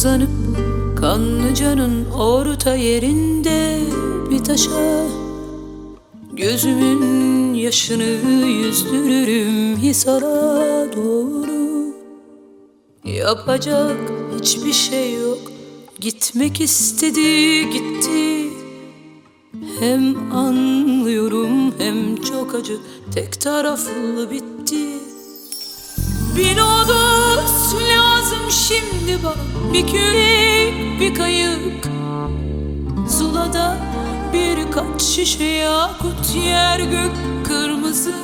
Uzanıp kanlıcanın orta yerinde bir taşa. Gözümün yaşını yüzdürürüm Hisar'a doğru. Yapacak hiçbir şey yok. Gitmek istedi gitti. Hem anlıyorum hem çok acı. Tek taraflı bitti. Lodos lazım şimdi bana Bir kürek bir kayık. Zula'da birkaç şişe yakut Yer gök kırmızı.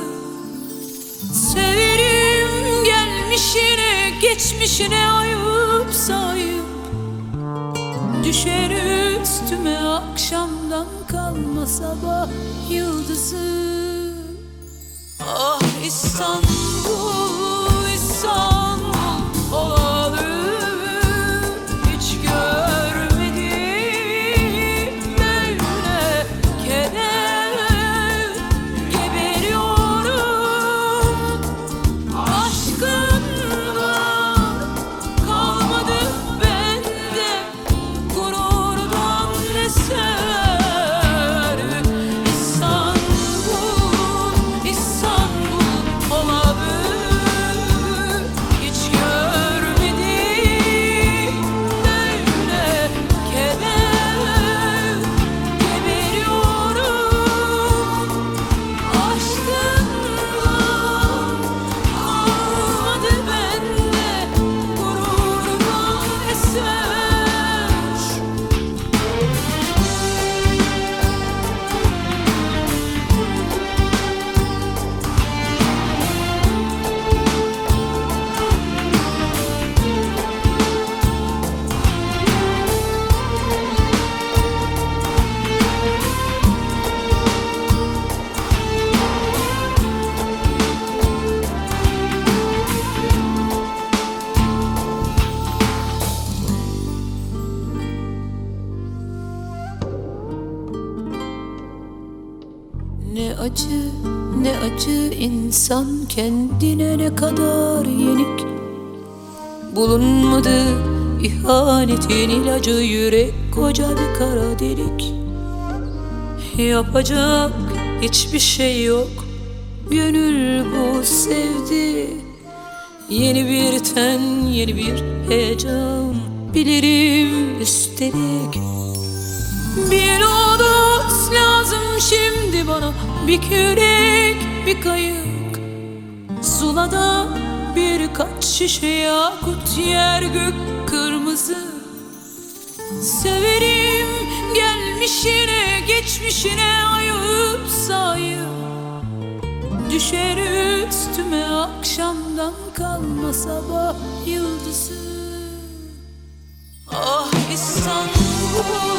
Severim gelmişine geçmişine ayıp sayıp. Düşer üstüme akşamdan kalma sabah yıldızı. Ah İstanbul, Ne acı ne acı insan kendine ne kadar yenik. Bulunmadı ihanetin ilacı yürek koca bir kara delik. Yapacak hiçbir şey yok Gönül bu sevdi. Yeni bir ten yeni bir heyecan Bilirim üstelik bir lodos lazım şimdi bana Bir kürek bir kayık. Zula'da birkaç şişe yakut Yer gök kırmızı. Severim gelmişine geçmişine ayıp sayıp. Düşer üstüme akşamdan kalma sabah yıldızı. Ah İstanbul